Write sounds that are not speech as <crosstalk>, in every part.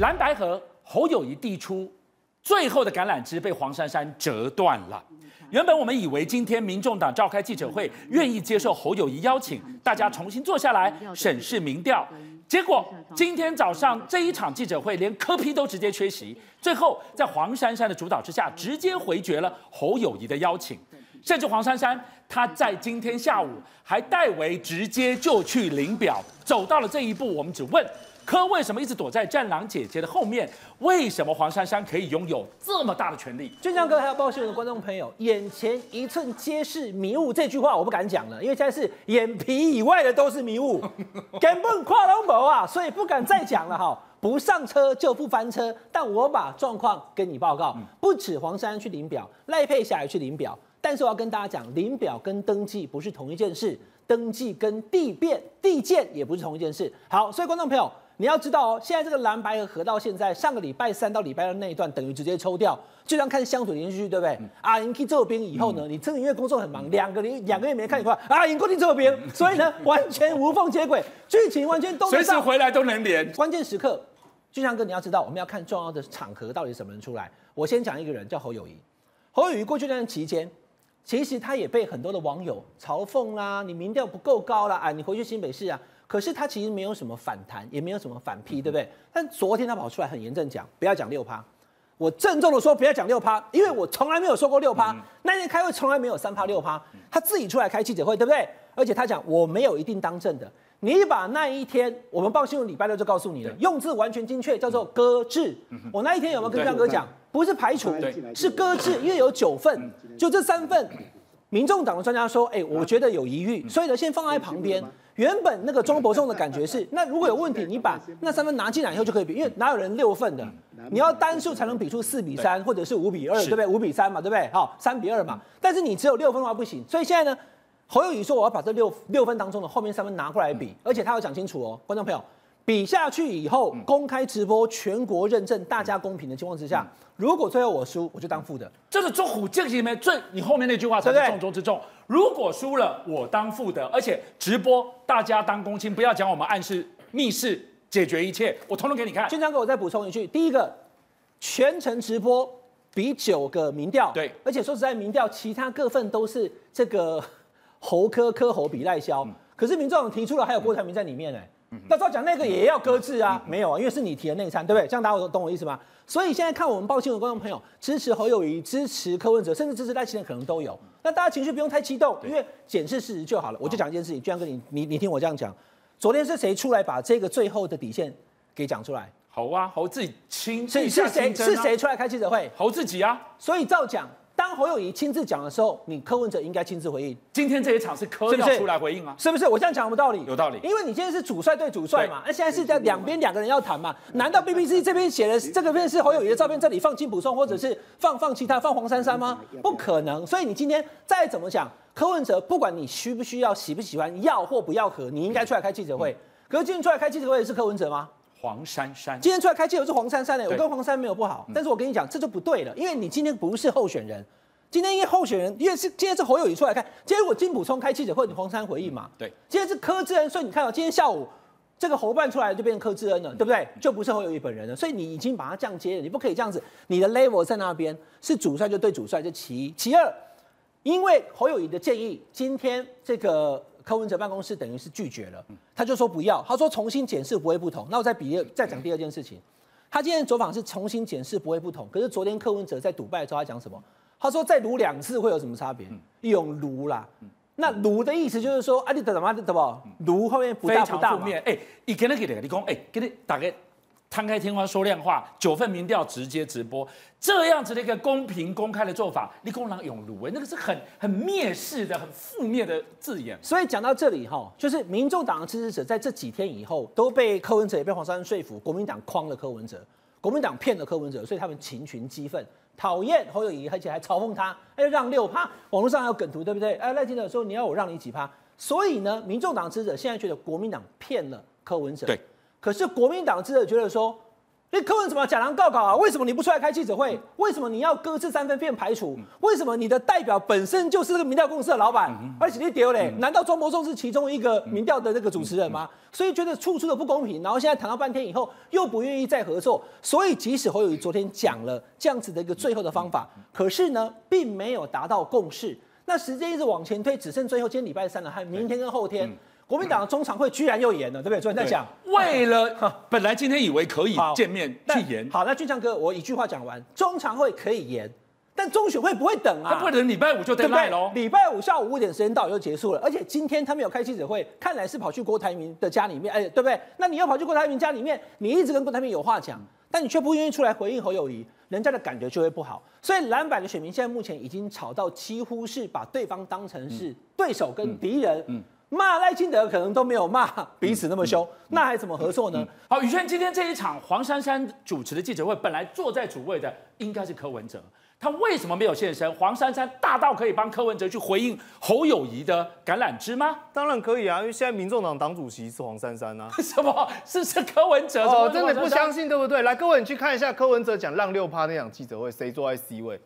蓝白合侯友宜递出最后的橄榄枝被黄珊珊折断了。原本我们以为今天民众党召开记者会，愿意接受侯友谊邀请，大家重新坐下来审视民调。结果今天早上这一场记者会，连柯批都直接缺席，最后在黄珊珊的主导之下，直接回绝了侯友谊的邀请。甚至黄珊珊她在今天下午还代为直接就去领表，走到了这一步。我们只问。柯为什么一直躲在战狼姐姐的后面？为什么黄珊珊可以拥有这么大的权利？俊江哥还有报新闻的观众朋友，眼前一寸皆是迷雾，这句话我不敢讲了，因为现在是眼皮以外的都是迷雾，根本跨龙博啊，所以不敢再讲了哈。不上车就不翻车，但我把状况跟你报告，不止黄珊珊去领表，赖佩霞也去领表，但是我要跟大家讲，领表跟登记不是同一件事，登记跟地变递件也不是同一件事。好，所以观众朋友。你要知道哦，现在这个蓝白合合到现在，上个礼拜三到礼拜二那一段，等于直接抽掉，就像看乡土连续剧，对不对？阿英去做兵以后呢，你这个因为工作很忙，两个礼两个月没看你话，阿英过去做兵，所以呢，<laughs> 完全无缝接轨，剧情完全都随时回来都能连。关键时刻，就像哥，你要知道，我们要看重要的场合到底什么人出来。我先讲一个人，叫侯友谊。侯友谊过去那段期间，其实他也被很多的网友嘲讽啦，你民调不够高啦，啊，你回去新北市啊。可是他其实没有什么反弹，也没有什么反批，对不对？但昨天他跑出来很严正讲，不要讲六趴。我郑重的说，不要讲六趴，因为我从来没有说过六趴。那天开会从来没有三趴六趴，他自己出来开记者会，对不对？而且他讲我没有一定当政的。你把那一天我们报新闻礼拜六就告诉你了，用字完全精确，叫做搁置。我那一天有没有跟亮哥讲？不是排除，是搁置，因为有九份，就这三份，民众党的专家说，哎，我觉得有疑虑，所以呢，先放在旁边。原本那个庄伯仲的感觉是，那如果有问题，你把那三分拿进来以后就可以比，因为哪有人六份的？你要单数才能比出四比三或者是五比二，对不对？五比三嘛，对不对？好，三比二嘛。但是你只有六分的话不行，所以现在呢，侯友宜说我要把这六六分当中的后面三分拿过来比，而且他要讲清楚哦，观众朋友。比下去以后，公开直播，全国认证，大家公平的情况之下，如果最后我输，我就当负的。这是做虎这个里面最你后面那句话才是重中之重。如果输了，我当副的，而且直播，大家当公亲，不要讲我们暗示密室解决一切，我通通给你看。军长哥，我再补充一句：第一个，全程直播比九个民调，对，而且说实在，民调其他各份都是这个侯科科侯比赖萧，可是民众提出了还有郭台铭在里面呢。那照讲那个也要搁置啊？没有啊，因为是你提的内参，对不对？这样大家懂我意思吗？所以现在看我们报新闻的观众朋友，支持侯友谊、支持柯文哲，甚至支持赖清德，可能都有。那大家情绪不用太激动，因为检视事实就好了。我就讲一件事情，俊相哥，你你你听我这样讲，昨天是谁出来把这个最后的底线给讲出来？侯啊，侯自己亲，是是谁是谁出来开记者会？侯自己啊。所以照讲。当侯友谊亲自讲的时候，你柯文哲应该亲自回应。今天这一场是柯要出来回应吗？是不是？我这样讲有没有道理？有道理。因为你今天是主帅对主帅嘛，那现在是在两边两个人要谈嘛。难道 BBC 这边写的这个片是侯友谊的照片，这里放金普松，或者是放放其他放黄珊珊吗？不可能。所以你今天再怎么讲，柯文哲不管你需不需要、喜不喜欢、要或不要和，你应该出来开记者会。可是今天出来开记者会的是柯文哲吗？黄珊珊。今天出来开记者会是黄珊珊的，我跟黄珊没有不好，但是我跟你讲，这就不对了，因为你今天不是候选人。今天因为候选人，因为是今天是侯友谊出来看，今天我金溥聪开记者会，黄珊回应嘛。对，今天是柯志恩，所以你看到今天下午这个侯办出来就变成柯志恩了，对不对？就不是侯友谊本人了，所以你已经把他降阶了，你不可以这样子，你的 level 在那边是主帅就对主帅，这其一，其二，因为侯友宜的建议，今天这个柯文哲办公室等于是拒绝了，他就说不要，他说重新检视不会不同。那我再比再讲第二件事情，他今天走访是重新检视不会不同，可是昨天柯文哲在赌拜的时候他讲什么？他说再撸两次会有什么差别？用卢啦，那卢的意思就是说，啊，你怎么？对不？卢后面不大不大嘛。哎，你跟他给的，你讲，哎，给你大概摊开天花说亮话，九份民调直接直播，这样子的一个公平公开的做法，你公然用卢，哎，那个是很很蔑视的、很负面的字眼。所以讲到这里哈，就是民众党的支持者在这几天以后都被柯文哲也被黄珊珊说服，国民党诓了柯文哲，国民党骗了柯文哲，所以他们群群激愤。讨厌侯友宜，而且还嘲讽他，哎，让六趴，网络上还有梗图，对不对？哎，赖清德说你要我让你几趴，所以呢，民众党支持者现在觉得国民党骗了柯文哲，对。可是国民党支持者觉得说，那柯文怎么假狼告告啊？为什么你不出来开记者会？为什么你要搁置三分变排除？为什么你的代表本身就是这个民调公司的老板？而且你丢嘞？难道庄博仲是其中一个民调的那个主持人吗？所以觉得处处的不公平。然后现在谈了半天以后，又不愿意再合作。所以即使侯友宜昨天讲了这样子的一个最后的方法，可是呢，并没有达到共识。那时间一直往前推，只剩最后今天礼拜三了，还有明天跟后天。国民党的中常会居然又延了，对不对？昨天在讲，为了 <laughs> 本来今天以为可以见面去延，好，那俊强哥，我一句话讲完，中常会可以延，但中选会不会等啊？他不会等礼拜五就 deadline 喽？礼拜五下午五点时间到就结束了，而且今天他们有开记者会，看来是跑去郭台铭的家里面，哎，对不对？那你又跑去郭台铭家里面，你一直跟郭台铭有话讲，但你却不愿意出来回应侯友谊，人家的感觉就会不好。所以蓝白的选民现在目前已经吵到几乎是把对方当成是对手跟敌人。嗯。嗯骂赖清德可能都没有骂彼此那么凶，那还怎么合作呢？好，宇轩，今天这一场黄珊珊主持的记者会，本来坐在主位的应该是柯文哲，他为什么没有现身？黄珊珊大到可以帮柯文哲去回应侯友谊的橄榄枝吗？当然可以啊，因为现在民众党党主席是黄珊珊啊。<laughs> 什么？是是柯文哲？<laughs> 哦，真的不相信对不对？来，各位你去看一下柯文哲讲让六趴那场记者会，谁坐在 C 位？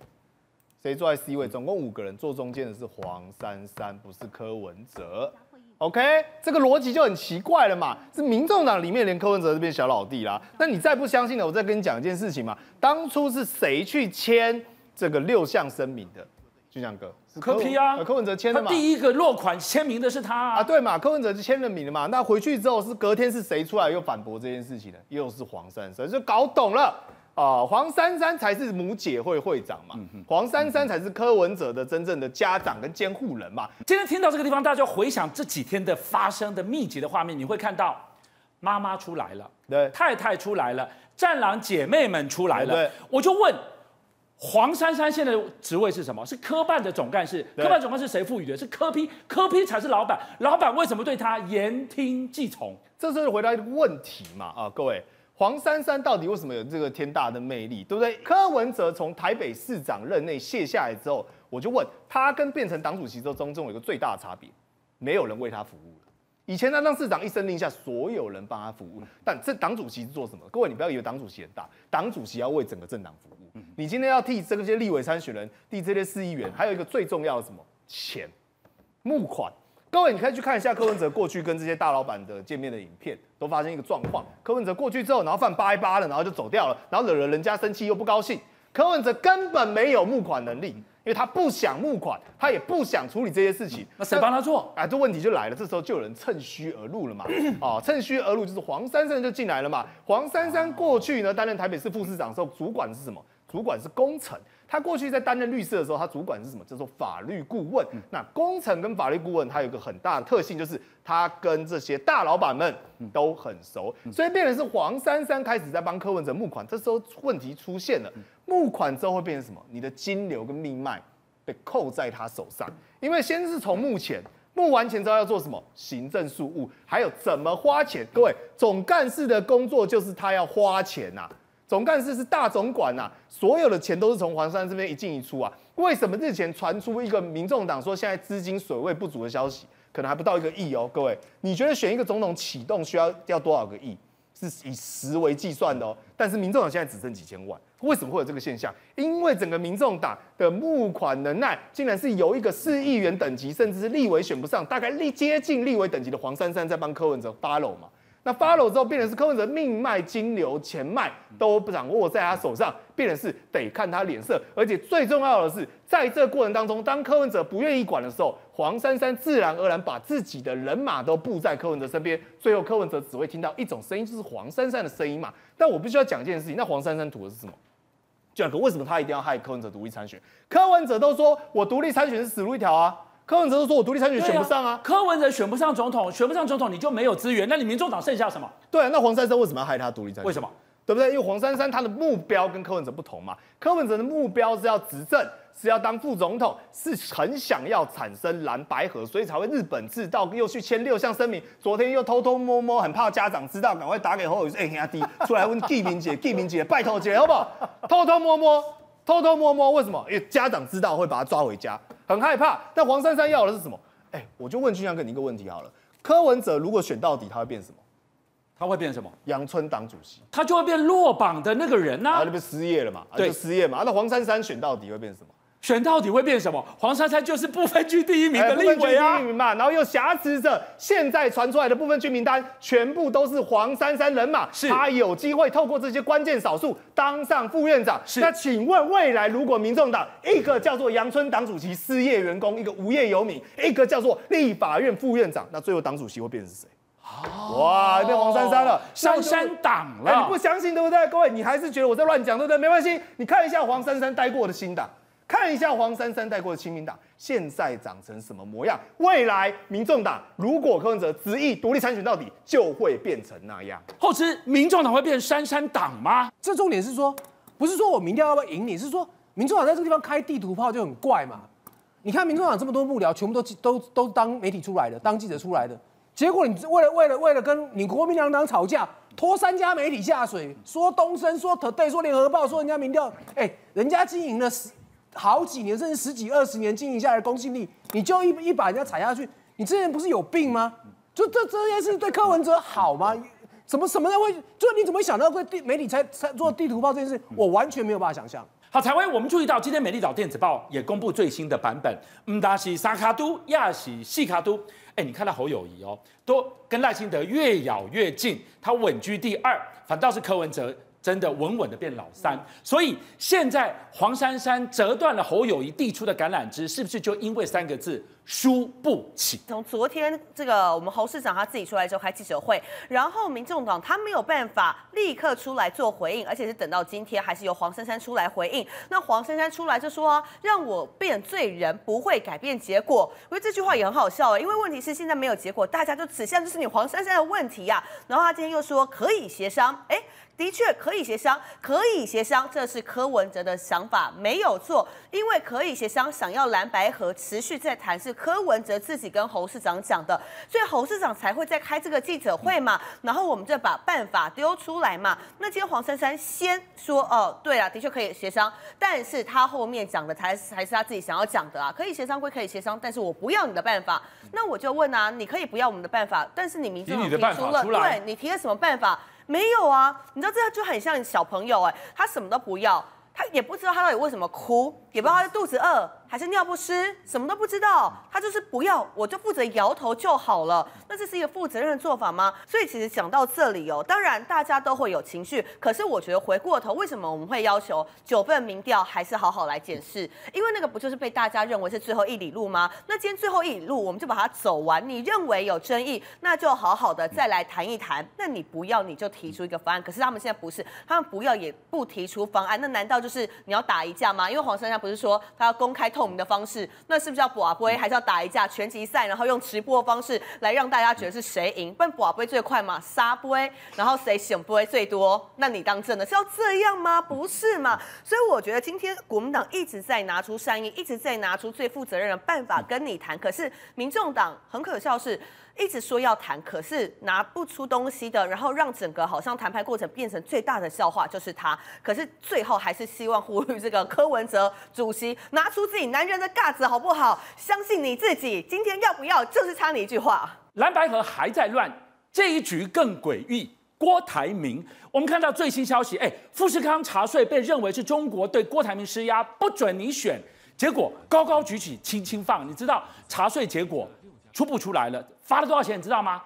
谁坐在 C 位？总共五个人，坐中间的是黄珊珊，不是柯文哲。OK，这个逻辑就很奇怪了嘛，是民众党里面连柯文哲都变小老弟啦。那你再不相信呢？我再跟你讲一件事情嘛。当初是谁去签这个六项声明的？俊相哥，是柯 P 啊，柯文哲签的嘛。第一个落款签名的是他啊，啊对嘛，柯文哲就签了名了嘛。那回去之后是隔天是谁出来又反驳这件事情的？又是黄珊珊，就搞懂了。啊、呃，黄珊珊才是母姐会会长嘛，嗯、黄珊珊才是柯文哲的真正的家长跟监护人嘛。今天听到这个地方，大家就回想这几天的发生的密集的画面，你会看到妈妈出来了，对，太太出来了，战狼姐妹们出来了。对，我就问黄珊珊现在的职位是什么？是科办的总干事。科办总干事谁赋予的？是科批，科批才是老板。老板为什么对他言听计从？这是回答一个问题嘛？啊，各位。黄珊珊到底为什么有这个天大的魅力，对不对？柯文哲从台北市长任内卸下来之后，我就问他跟变成党主席之后，中间有一个最大的差别，没有人为他服务了。以前他当市长一声令下，所有人帮他服务，但这党主席是做什么？各位，你不要以为党主席很大，党主席要为整个政党服务。你今天要替这些立委参选人，替这些市议员，还有一个最重要的什么？钱，募款。各位，你可以去看一下柯文哲过去跟这些大老板的见面的影片，都发生一个状况。柯文哲过去之后，然后饭扒一扒了，然后就走掉了，然后惹了人家生气又不高兴。柯文哲根本没有募款能力，因为他不想募款，他也不想处理这些事情。那谁帮他做？哎，这问题就来了，这时候就有人趁虚而入了嘛。<clears throat> 哦，趁虚而入就是黄珊珊就进来了嘛。黄珊珊过去呢担任台北市副市长的时候，主管是什么？主管是工程。他过去在担任律师的时候，他主管是什么？叫做法律顾问。那工程跟法律顾问，他有个很大的特性，就是他跟这些大老板们都很熟。所以变成是黄珊珊开始在帮柯文哲募款，这时候问题出现了。募款之后会变成什么？你的金流跟命脉被扣在他手上。因为先是从募钱，募完钱之后要做什么？行政事务，还有怎么花钱。各位，总干事的工作就是他要花钱呐、啊。总干事是大总管呐、啊，所有的钱都是从黄珊珊这边一进一出啊。为什么日前传出一个民众党说现在资金水位不足的消息，可能还不到一个亿哦？各位，你觉得选一个总统启动需要要多少个亿？是以十为计算的哦。但是民众党现在只剩几千万，为什么会有这个现象？因为整个民众党的募款能耐，竟然是由一个市议员等级，甚至是立委选不上，大概立接近立委等级的黄珊珊在帮柯文哲 follow 嘛。那 follow 之后，变成是柯文哲命脉、金流、钱脉都不掌握在他手上，变成是得看他脸色。而且最重要的是，在这个过程当中，当柯文哲不愿意管的时候，黄珊珊自然而然把自己的人马都布在柯文哲身边。最后，柯文哲只会听到一种声音，就是黄珊珊的声音嘛。但我必须要讲一件事情，那黄珊珊图的是什么？就可为什么他一定要害柯文哲独立参选？柯文哲都说我独立参选是死路一条啊。柯文哲都说：“我独立参选选不上啊！”柯文哲选不上总统，选不上总统，你就没有资源。那你民众党剩下什么？对啊，那黄珊珊为什么要害他独立参选？为什么？对不对？因为黄珊珊她的目标跟柯文哲不同嘛。柯文哲的目标是要执政，是要当副总统，是很想要产生蓝白河，所以才会日本自道，又去签六项声明。昨天又偷偷摸摸，很怕家长知道，赶快打给侯友宜，哎，兄弟，出来问季明姐，季明姐，拜托姐，好不好？偷偷摸摸，偷偷摸摸，为什么？因为家长知道会把他抓回家，很害怕。但黄珊珊要的是什么？哎，我就问俊阳哥你一个问题好了，柯文哲如果选到底，他会变什么？他会变成什么？阳春党主席，他就会变落榜的那个人呐、啊。啊，那不失业了嘛？对，就失业嘛。那黄珊珊选到底会变成什么？选到底会变什么？黄珊珊就是不分区第一名的立委啊，第一名嘛，然后又挟持着现在传出来的部分区名单，全部都是黄珊珊人马，是他有机会透过这些关键少数当上副院长。是，那请问未来如果民众党一个叫做阳春党主席失业员工，一个无业游民，一个叫做立法院副院长，那最后党主席会变成谁？哦、哇，变黄珊珊了，珊珊党了、欸。你不相信对不对？各位，你还是觉得我在乱讲对不对？没关系，你看一下黄珊珊待过的新党。看一下黄珊珊带过的亲民党现在长成什么模样？未来民众党如果柯文哲执意独立参选到底，就会变成那样。后知民众党会变珊珊党吗？这重点是说，不是说我民调要不要赢你，是说民众党在这个地方开地图炮就很怪嘛。你看民众党这么多幕僚，全部都都都当媒体出来的，当记者出来的，结果你为了为了为了跟你国民两党吵架，拖三家媒体下水，说东升，说 Today，说联合报，说人家民调，哎，人家经营了好几年，甚至十几二十年经营下来的公信力，你就一一把人家踩下去，你这人不是有病吗？就这这件事对柯文哲好吗？怎么什么人会？就你怎么会想到会地媒体才才做地图炮这件事？我完全没有办法想象。好，采薇，我们注意到今天美丽岛电子报也公布最新的版本，嗯，达西沙卡都，亚西西卡都。哎，你看到侯友谊哦，都跟赖清德越咬越近，他稳居第二，反倒是柯文哲。真的稳稳的变老三，所以现在黄珊珊折断了侯友谊递出的橄榄枝，是不是就因为三个字输不起？从昨天这个我们侯市长他自己出来之后开记者会，然后民众党他没有办法立刻出来做回应，而且是等到今天还是由黄珊珊出来回应。那黄珊珊出来就说、啊：“让我变罪人不会改变结果。”我觉得这句话也很好笑啊，因为问题是现在没有结果，大家就指向就是你黄珊珊的问题呀、啊。然后他今天又说可以协商，哎。的确可以协商，可以协商，这是柯文哲的想法，没有错。因为可以协商，想要蓝白合持续在谈，是柯文哲自己跟侯市长讲的，所以侯市长才会在开这个记者会嘛。然后我们就把办法丢出来嘛。那今天黄珊珊先说，哦，对啊，的确可以协商，但是他后面讲的才才是他自己想要讲的啊。可以协商归可以协商，但是我不要你的办法。那我就问啊，你可以不要我们的办法，但是你民众提出了，对你提了什么办法？没有啊，你知道这就很像小朋友哎，他什么都不要，他也不知道他到底为什么哭，也不知道他肚子饿。还是尿不湿，什么都不知道，他就是不要，我就负责摇头就好了。那这是一个负责任的做法吗？所以其实讲到这里哦，当然大家都会有情绪，可是我觉得回过头，为什么我们会要求九份民调还是好好来检视？因为那个不就是被大家认为是最后一里路吗？那今天最后一里路，我们就把它走完。你认为有争议，那就好好的再来谈一谈。那你不要，你就提出一个方案。可是他们现在不是，他们不要也不提出方案，那难道就是你要打一架吗？因为黄珊珊不是说他要公开透。我们的方式，那是不是要博杯，还是要打一架拳击赛，然后用直播的方式来让大家觉得是谁赢？不然博杯最快嘛，杀杯，然后谁选杯最多，那你当真的是要这样吗？不是嘛？所以我觉得今天国民党一直在拿出善意，一直在拿出最负责任的办法跟你谈，可是民众党很可笑是。一直说要谈，可是拿不出东西的，然后让整个好像谈判过程变成最大的笑话，就是他。可是最后还是希望呼吁这个柯文哲主席拿出自己男人的架子，好不好？相信你自己，今天要不要？就是差你一句话。蓝白河还在乱，这一局更诡异。郭台铭，我们看到最新消息，哎，富士康查税被认为是中国对郭台铭施压，不准你选，结果高高举起，轻轻放。你知道查税结果？出不出来了？发了多少钱？你知道吗？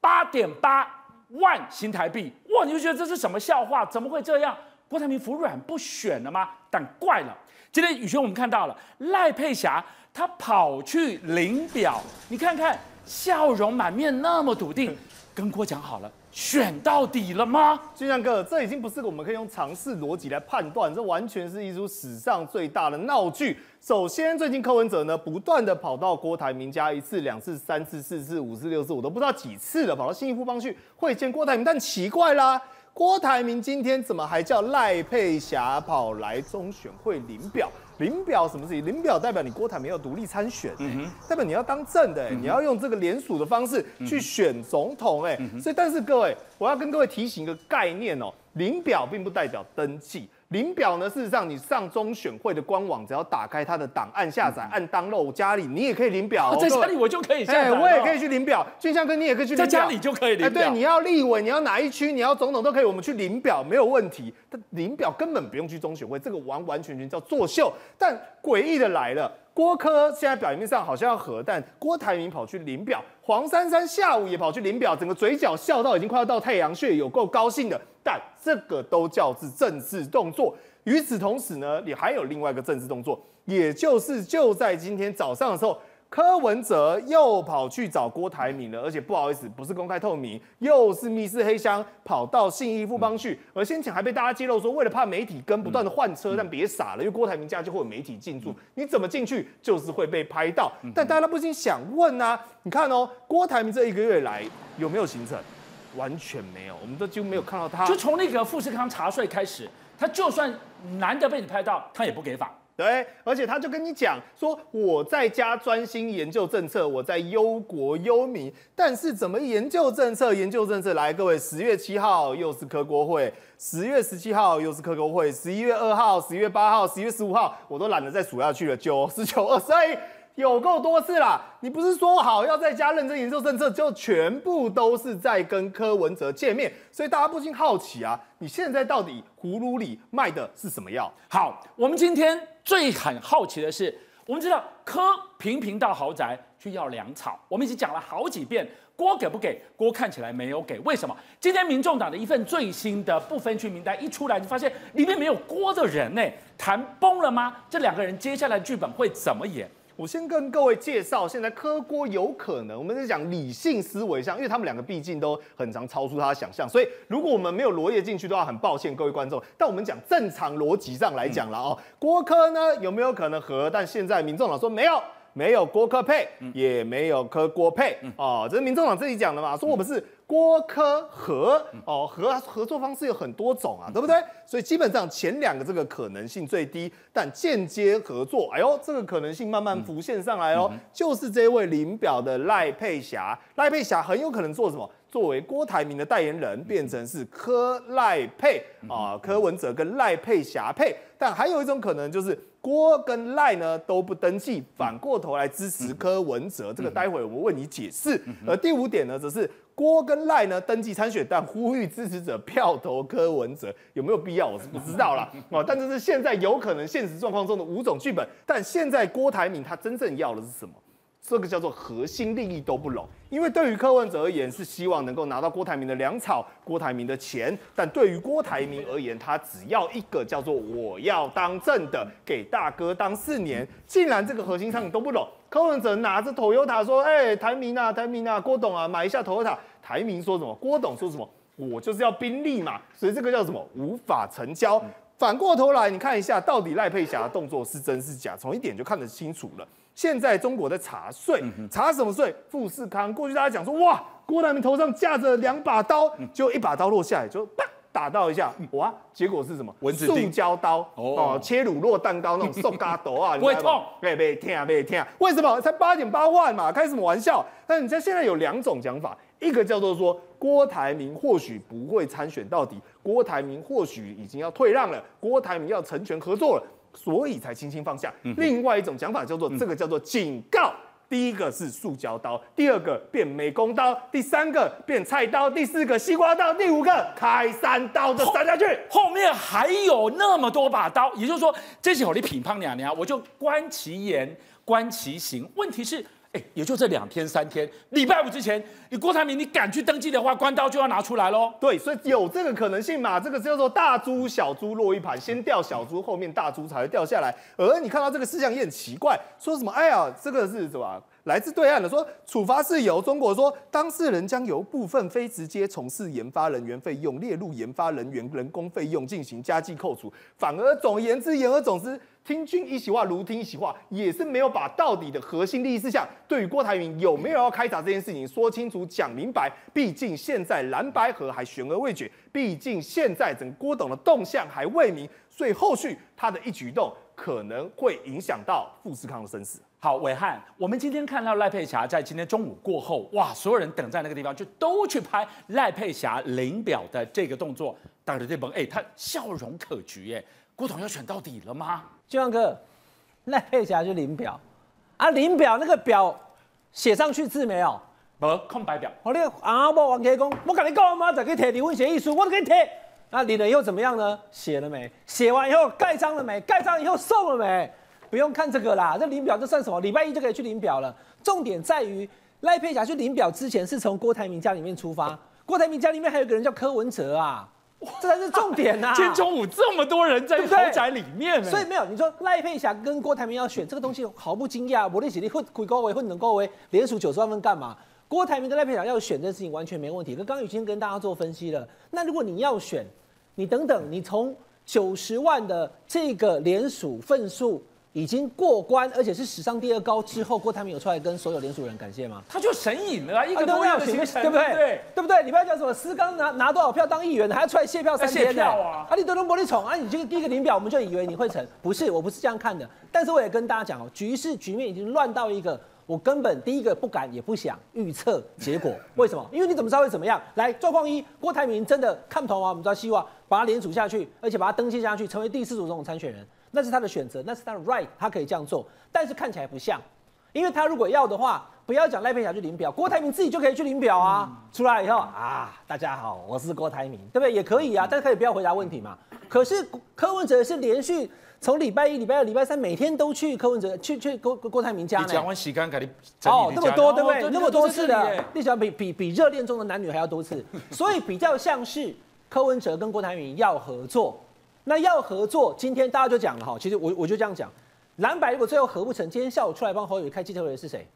八点八万新台币！哇，你就觉得这是什么笑话？怎么会这样？郭台铭服软不选了吗？但怪了，今天宇轩我们看到了赖佩霞，她跑去领表，你看看笑容满面，那么笃定，跟郭讲好了。选到底了吗？俊亮哥，这已经不是我们可以用常识逻辑来判断，这完全是一出史上最大的闹剧。首先，最近柯文哲呢，不断的跑到郭台铭家一次、两次、三次、四次、五次、六次，我都不知道几次了，跑到新义富邦去会见郭台铭。但奇怪啦，郭台铭今天怎么还叫赖佩霞跑来中选会领表？领表什么事情？领表代表你郭台铭要独立参选，嗯，代表你要当政的，嗯，你要用这个联署的方式去选总统，哎，所以但是各位，我要跟各位提醒一个概念哦，领表并不代表登记，林表呢，事实上你上中选会的官网，只要打开它的档案下载，按 download 家里，你也可以领表、哦。在家里我就可以下载、哎，我也可以去领表。俊相哥，你也可以去领表。在家里就可以领表。哎，对，你要立委，你要哪一区，你要总统都可以，我们去领表没有问题。但领表根本不用去中选会，这个完完全全叫作秀。但诡异的来了。郭科现在表面上好像要和，但郭台铭跑去领表，黄珊珊下午也跑去领表，整个嘴角笑到已经快要到太阳穴，有够高兴的。但这个都叫是政治动作。与此同时呢，也还有另外一个政治动作，也就是就在今天早上的时候。柯文哲又跑去找郭台铭了，而且不好意思，不是公开透明，又是密室黑箱，跑到信义富邦去。而先前还被大家揭露说，为了怕媒体跟不断的换车，但别傻了，因为郭台铭家就会有媒体进驻，你怎么进去就是会被拍到。但大家不禁想问啊，你看哦，郭台铭这一个月来有没有行程？完全没有，我们都几乎没有看到他。就从那个富士康查税开始，他就算难得被你拍到，他也不给法。对，而且他就跟你讲说，我在家专心研究政策，我在忧国忧民。但是怎么研究政策？研究政策来，各位，十月七号又是科国会，十月十七号又是科国会，十一月二号、十一月八号、十一月十五号，我都懒得再数下去了，九、十九、二十，有够多次啦！你不是说好要在家认真研究政策，就全部都是在跟柯文哲见面，所以大家不禁好奇啊，你现在到底葫芦里卖的是什么药？好，我们今天最很好奇的是，我们知道柯频频到豪宅去要粮草，我们已经讲了好几遍，郭给不给？郭看起来没有给，为什么？今天民众党的一份最新的不分区名单一出来，就发现里面没有郭的人呢，谈崩了吗？这两个人接下来剧本会怎么演？我先跟各位介绍，现在柯郭有可能，我们在讲理性思维上，因为他们两个毕竟都很常超出他的想象，所以如果我们没有罗列进去的话，很抱歉各位观众。但我们讲正常逻辑上来讲了哦，郭柯呢有没有可能和？但现在民众党说没有。没有郭科配，也没有科郭配哦，这是民众党自己讲的嘛，说我们是郭科合哦，合合作方式有很多种啊，对不对？所以基本上前两个这个可能性最低，但间接合作，哎呦，这个可能性慢慢浮现上来哦，就是这位林表的赖佩霞，赖佩霞很有可能做什么？作为郭台铭的代言人，变成是柯赖配啊，柯文哲跟赖佩霞配，但还有一种可能就是。郭跟赖呢都不登记，反过头来支持柯文哲，这个待会我们为你解释。而第五点呢，则是郭跟赖呢登记参选，但呼吁支持者票投柯文哲，有没有必要？我是不知道啦。<laughs> 哦，但这是现在有可能现实状况中的五种剧本。但现在郭台铭他真正要的是什么？这个叫做核心利益都不拢，因为对于柯文哲而言是希望能够拿到郭台铭的粮草、郭台铭的钱，但对于郭台铭而言，他只要一个叫做我要当正的，给大哥当四年。既然这个核心上你都不拢，柯文哲拿着 Toyota 说：“哎、台铭啊，台铭啊，郭董啊，买一下 Toyota。”台铭说什么？郭董说什么？我就是要宾利嘛，所以这个叫什么？无法成交。反过头来，你看一下到底赖佩霞的动作是真是假，从一点就看得清楚了。现在中国在查税，查什么税？富士康。过去大家讲说，哇，郭台铭头上架着两把刀，就一把刀落下来，就啪打到一下，哇，结果是什么？蚊子。塑胶刀哦，切乳酪蛋糕那种 <laughs> 塑胶刀啊，不会痛，别别听啊，别听啊，为什么？才八点八万嘛，开什么玩笑？但你像现在有两种讲法，一个叫做说郭台铭或许不会参选到底，郭台铭或许已经要退让了，郭台铭要成全合作了。所以才轻轻放下。另外一种讲法叫做这个叫做警告。第一个是塑胶刀，第二个变美工刀，第三个变菜刀，第四个西瓜刀，第五个开山刀的三下去后。后面还有那么多把刀，也就是说，这时候你品胖娘娘，我就观其言，观其行。问题是。哎，也就这两天三天，礼拜五之前，你郭台铭你敢去登记的话，关刀就要拿出来喽。对，所以有这个可能性嘛？这个叫做大猪小猪落一盘，先掉小猪，后面大猪才会掉下来。而你看到这个事项也很奇怪，说什么？哎呀，这个是什么？来自对岸的说，处罚是由中国说，当事人将由部分非直接从事研发人员费用列入研发人员人工费用进行加计扣除。反而总言之，言而总之。听君一席话，如听一席话，也是没有把到底的核心利益事项，对于郭台铭有没有要开闸这件事情说清楚、讲明白。毕竟现在蓝白河还悬而未决，毕竟现在整个郭董的动向还未明，所以后续他的一举一动可能会影响到富士康的生死。好，暐瀚，我们今天看到赖佩霞在今天中午过后，哇，所有人等在那个地方，就都去拍赖佩霞领表的这个动作。大家这帮，哎，他笑容可掬，哎，郭董要选到底了吗？俊相哥，赖佩霞去领表，啊，领表那个表写上去字没有？没，空白表。我那个啊，我王铁公，我跟你讲嘛，再给你贴离婚协议书，我都给你贴。那领了以后怎么样呢？写了没？写完以后盖章了没？盖章以后送了没？不用看这个啦，这领表这算什么？礼拜一就可以去领表了。重点在于赖佩霞去领表之前是从郭台铭家里面出发，郭台铭家里面还有个人叫柯文哲啊，这才是重点呐、啊。<laughs> 今天中午这么多人在豪宅里面，所以没有你说赖佩霞跟郭台铭要选这个东西毫不惊讶。我的姐弟会会高维会能高维连署九十万份干嘛？郭台铭跟赖佩霞要选这件事情完全没问题。跟刚刚已经跟大家做分析了，那如果你要选，你等等，你从九十万的这个连署份数。已经过关，而且是史上第二高之后，郭台铭有出来跟所有联署人感谢吗？他就神隐了，一个多月的行程，对不对？对，对不对？你不要讲什么思刚拿拿多少票当议员，还要出来谢票三天呢？啊，你德隆玻璃宠啊！你这个第一个领表，我们就以为你会成，不是，我不是这样看的。但是我也跟大家讲哦，局势局面已经乱到一个，我根本第一个不敢也不想预测结果。为什么？因为你怎么知道会怎么样？来，状况一，郭台铭真的看不懂啊，我们知道希望把他连署下去，而且把他登记下去，成为第四组总统参选人。那是他的选择，那是他的 right，他可以这样做，但是看起来不像，因为他如果要的话，不要讲赖佩霞去领表，郭台铭自己就可以去领表啊。嗯、出来以后啊，大家好，我是郭台铭，对不对？也可以啊，但是可以不要回答问题嘛。可是柯文哲是连续从礼拜一、礼拜二、礼拜三每天都去柯文哲去去郭郭台铭家呢。你讲完洗干给你哦，那么多对不对？哦、那么多次的，你想比比比热恋中的男女还要多次，所以比较像是柯文哲跟郭台铭要合作。那要合作，今天大家就讲了哈，其实我我就这样讲，蓝白如果最后合不成，今天下午出来帮侯友宜开记者会的是谁？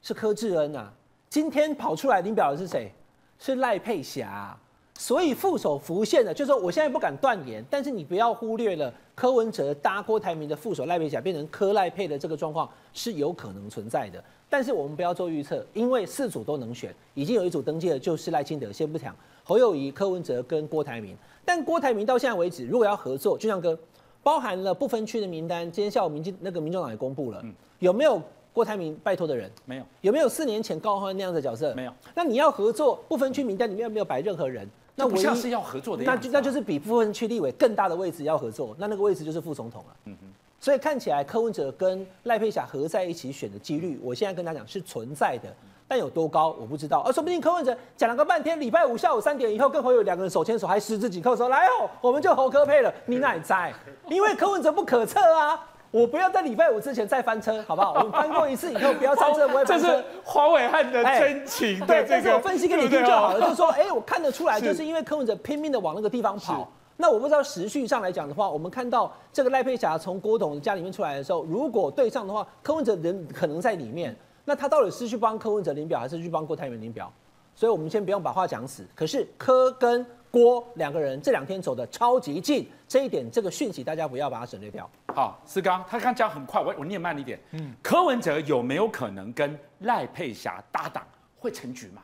是柯志恩啊。今天跑出来领表的是谁？是赖佩霞。所以副手浮现的，就是说我现在不敢断言，但是你不要忽略了柯文哲搭郭台铭的副手赖佩霞变成柯赖配的这个状况是有可能存在的。但是我们不要做预测，因为四组都能选，已经有一组登记了，就是赖清德，先不讲侯友谊、柯文哲跟郭台铭。但郭台铭到现在为止，如果要合作，就像哥包含了不分区的名单，今天下午民进那个民众党也公布了，嗯、有没有郭台铭拜托的人？没有。有没有四年前高虹安那样的角色？没有。那你要合作，不分区名单里面有没有摆任何人？那不像是要合作的那就那就是比不分区立委更大的位置要合作，那那个位置就是副总统了。嗯哼。所以看起来柯文哲跟赖佩霞合在一起选的几率，我现在跟他讲是存在的。但有多高我不知道，而说不定柯文哲讲了个半天，礼拜五下午三点以后跟侯友两个人手牵手，还十指紧扣说来哦，我们就侯柯配了，你哪在？因为柯文哲不可测啊，我不要在礼拜五之前再翻车，好不好？我们翻过一次以后 <laughs> 不要上车，不会翻车。这是黄伟汉的真情，欸、对，这是我分析给你听就好了，<laughs> 就是说，哎、欸，我看得出来，就是因为柯文哲拼命的往那个地方跑。那我不知道时序上来讲的话，我们看到这个赖佩霞从郭董家里面出来的时候，如果对上的话，柯文哲人可能在里面。那他到底是去帮柯文哲领表，还是去帮郭台铭领表？所以我们先不用把话讲死。可是柯跟郭两个人这两天走的超级近，这一点这个讯息大家不要把它省略掉。好，思刚他刚讲很快，我我念慢一点。嗯，柯文哲有没有可能跟赖佩霞搭档会成局吗？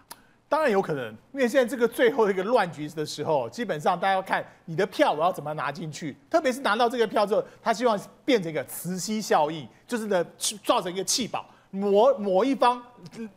当然有可能，因为现在这个最后一个乱局的时候，基本上大家要看你的票我要怎么拿进去，特别是拿到这个票之后，他希望变成一个磁吸效应，就是呢造成一个气保。某某一方，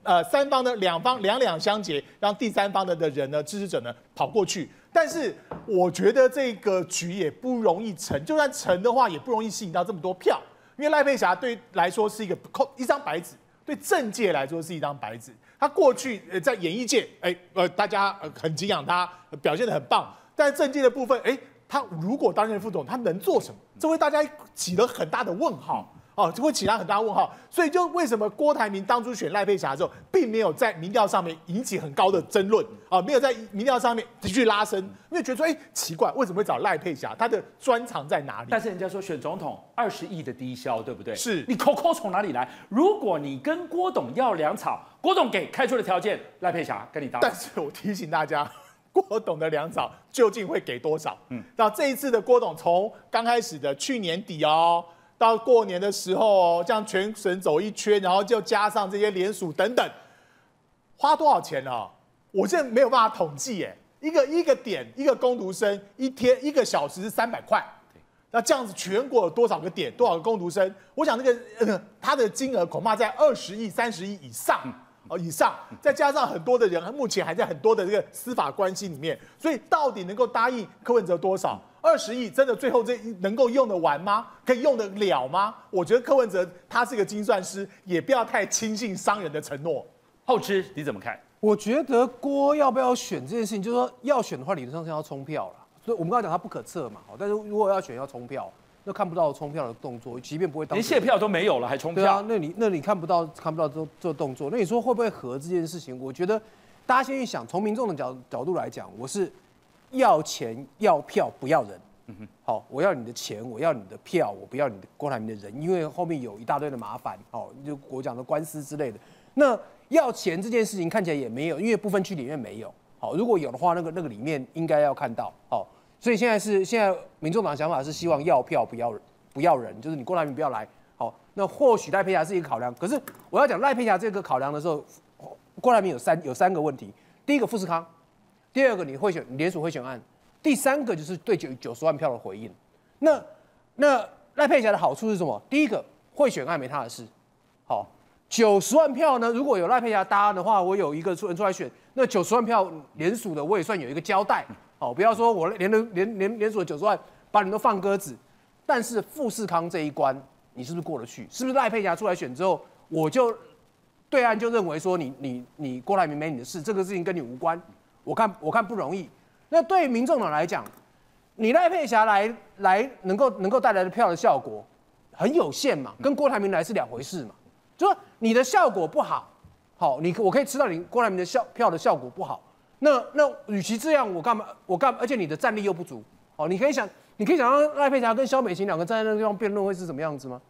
呃，三方的两方两两相结，让第三方的的人呢，支持者呢跑过去。但是我觉得这个局也不容易成，就算成的话，也不容易吸引到这么多票。因为赖佩霞对来说是一个空一张白纸，对政界来说是一张白纸。他过去呃在演艺界，哎呃大家很敬仰他，表现的很棒。但政界的部分，哎，他如果担任副总，他能做什么？这为大家起了很大的问号。哦，就会起到很大问号，所以就为什么郭台铭当初选赖佩霞的时候，并没有在民调上面引起很高的争论啊，没有在民调上面继续拉升，因为觉得说，哎，奇怪，为什么会找赖佩霞？他的专长在哪里？但是人家说选总统二十亿的低消，对不对？是你抠抠从哪里来？如果你跟郭董要粮草，郭董给开出的条件，赖佩霞跟你搭。但是我提醒大家，<laughs> 郭董的粮草究竟会给多少？嗯，那这一次的郭董从刚开始的去年底哦。到过年的时候，这样全省走一圈，然后就加上这些联署等等，花多少钱呢？我现在没有办法统计，哎，一个一个点，一个工读生一天一个小时是三百块，那这样子全国有多少个点，多少个工读生？我想那个呃，他的金额恐怕在二十亿、三十亿以上。哦，以上再加上很多的人，目前还在很多的这个司法关系里面，所以到底能够答应柯文哲多少？二十亿真的最后这能够用得完吗？可以用得了吗？我觉得柯文哲他是个精算师，也不要太轻信商人的承诺。后知你怎么看？我觉得郭要不要选这件事情，就是说要选的话，理论上是要冲票了。所以我们刚才讲他不可测嘛，但是如果要选要冲票。那看不到冲票的动作，即便不会当，连谢票都没有了，还冲票？对啊，那你那你看不到看不到这这动作，那你说会不会和这件事情？我觉得大家先去想，从民众的角角度来讲，我是要钱要票不要人。嗯哼，好，我要你的钱，我要你的票，我不要你的郭台铭的人，因为后面有一大堆的麻烦，哦，就我讲的官司之类的。那要钱这件事情看起来也没有，因为不分区里面没有。好，如果有的话，那个那个里面应该要看到。好。所以现在是现在，民众党的想法是希望要票不要不要人，就是你郭台铭不要来。好，那或许赖佩霞是一个考量。可是我要讲赖佩霞这个考量的时候，郭台铭有三有三个问题：第一个富士康，第二个你会选联署会选案，第三个就是对九九十万票的回应。那那赖佩霞的好处是什么？第一个会选案没他的事。好，九十万票呢，如果有赖佩霞搭的话，我有一个出人出来选，那九十万票联署的我也算有一个交代。哦，不要说我连连连连连锁九十万，把你都放鸽子。但是富士康这一关，你是不是过得去？是不是赖佩霞出来选之后，我就对岸就认为说你你你郭台铭没你的事，这个事情跟你无关。我看我看不容易。那对民众党来讲，你赖佩霞来来能够能够带来的票的效果很有限嘛，跟郭台铭来是两回事嘛。就说你的效果不好，好，你我可以吃到你郭台铭的效票的效果不好。那那与其这样，我干嘛？我干？而且你的战力又不足，哦，你可以想，你可以想让赖佩霞跟萧美琴两个站在那个地方辩论会是什么样子吗？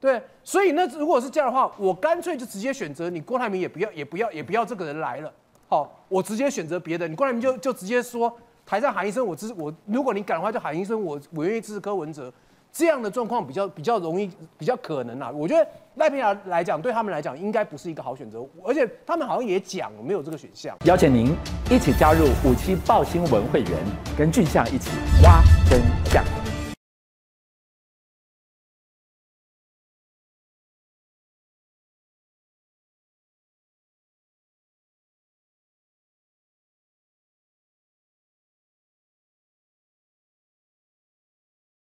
对，所以那如果是这样的话，我干脆就直接选择你郭台铭也不要，也不要，也不要这个人来了，好，我直接选择别的，你郭台铭就就直接说台上喊一声我支我，如果你敢的话就喊一声我我愿意支持柯文哲。这样的状况比较比较容易，比较可能啊。我觉得赖佩尔来讲，对他们来讲应该不是一个好选择，而且他们好像也讲没有这个选项。邀请您一起加入五七报新闻会员，跟俊相一起挖真。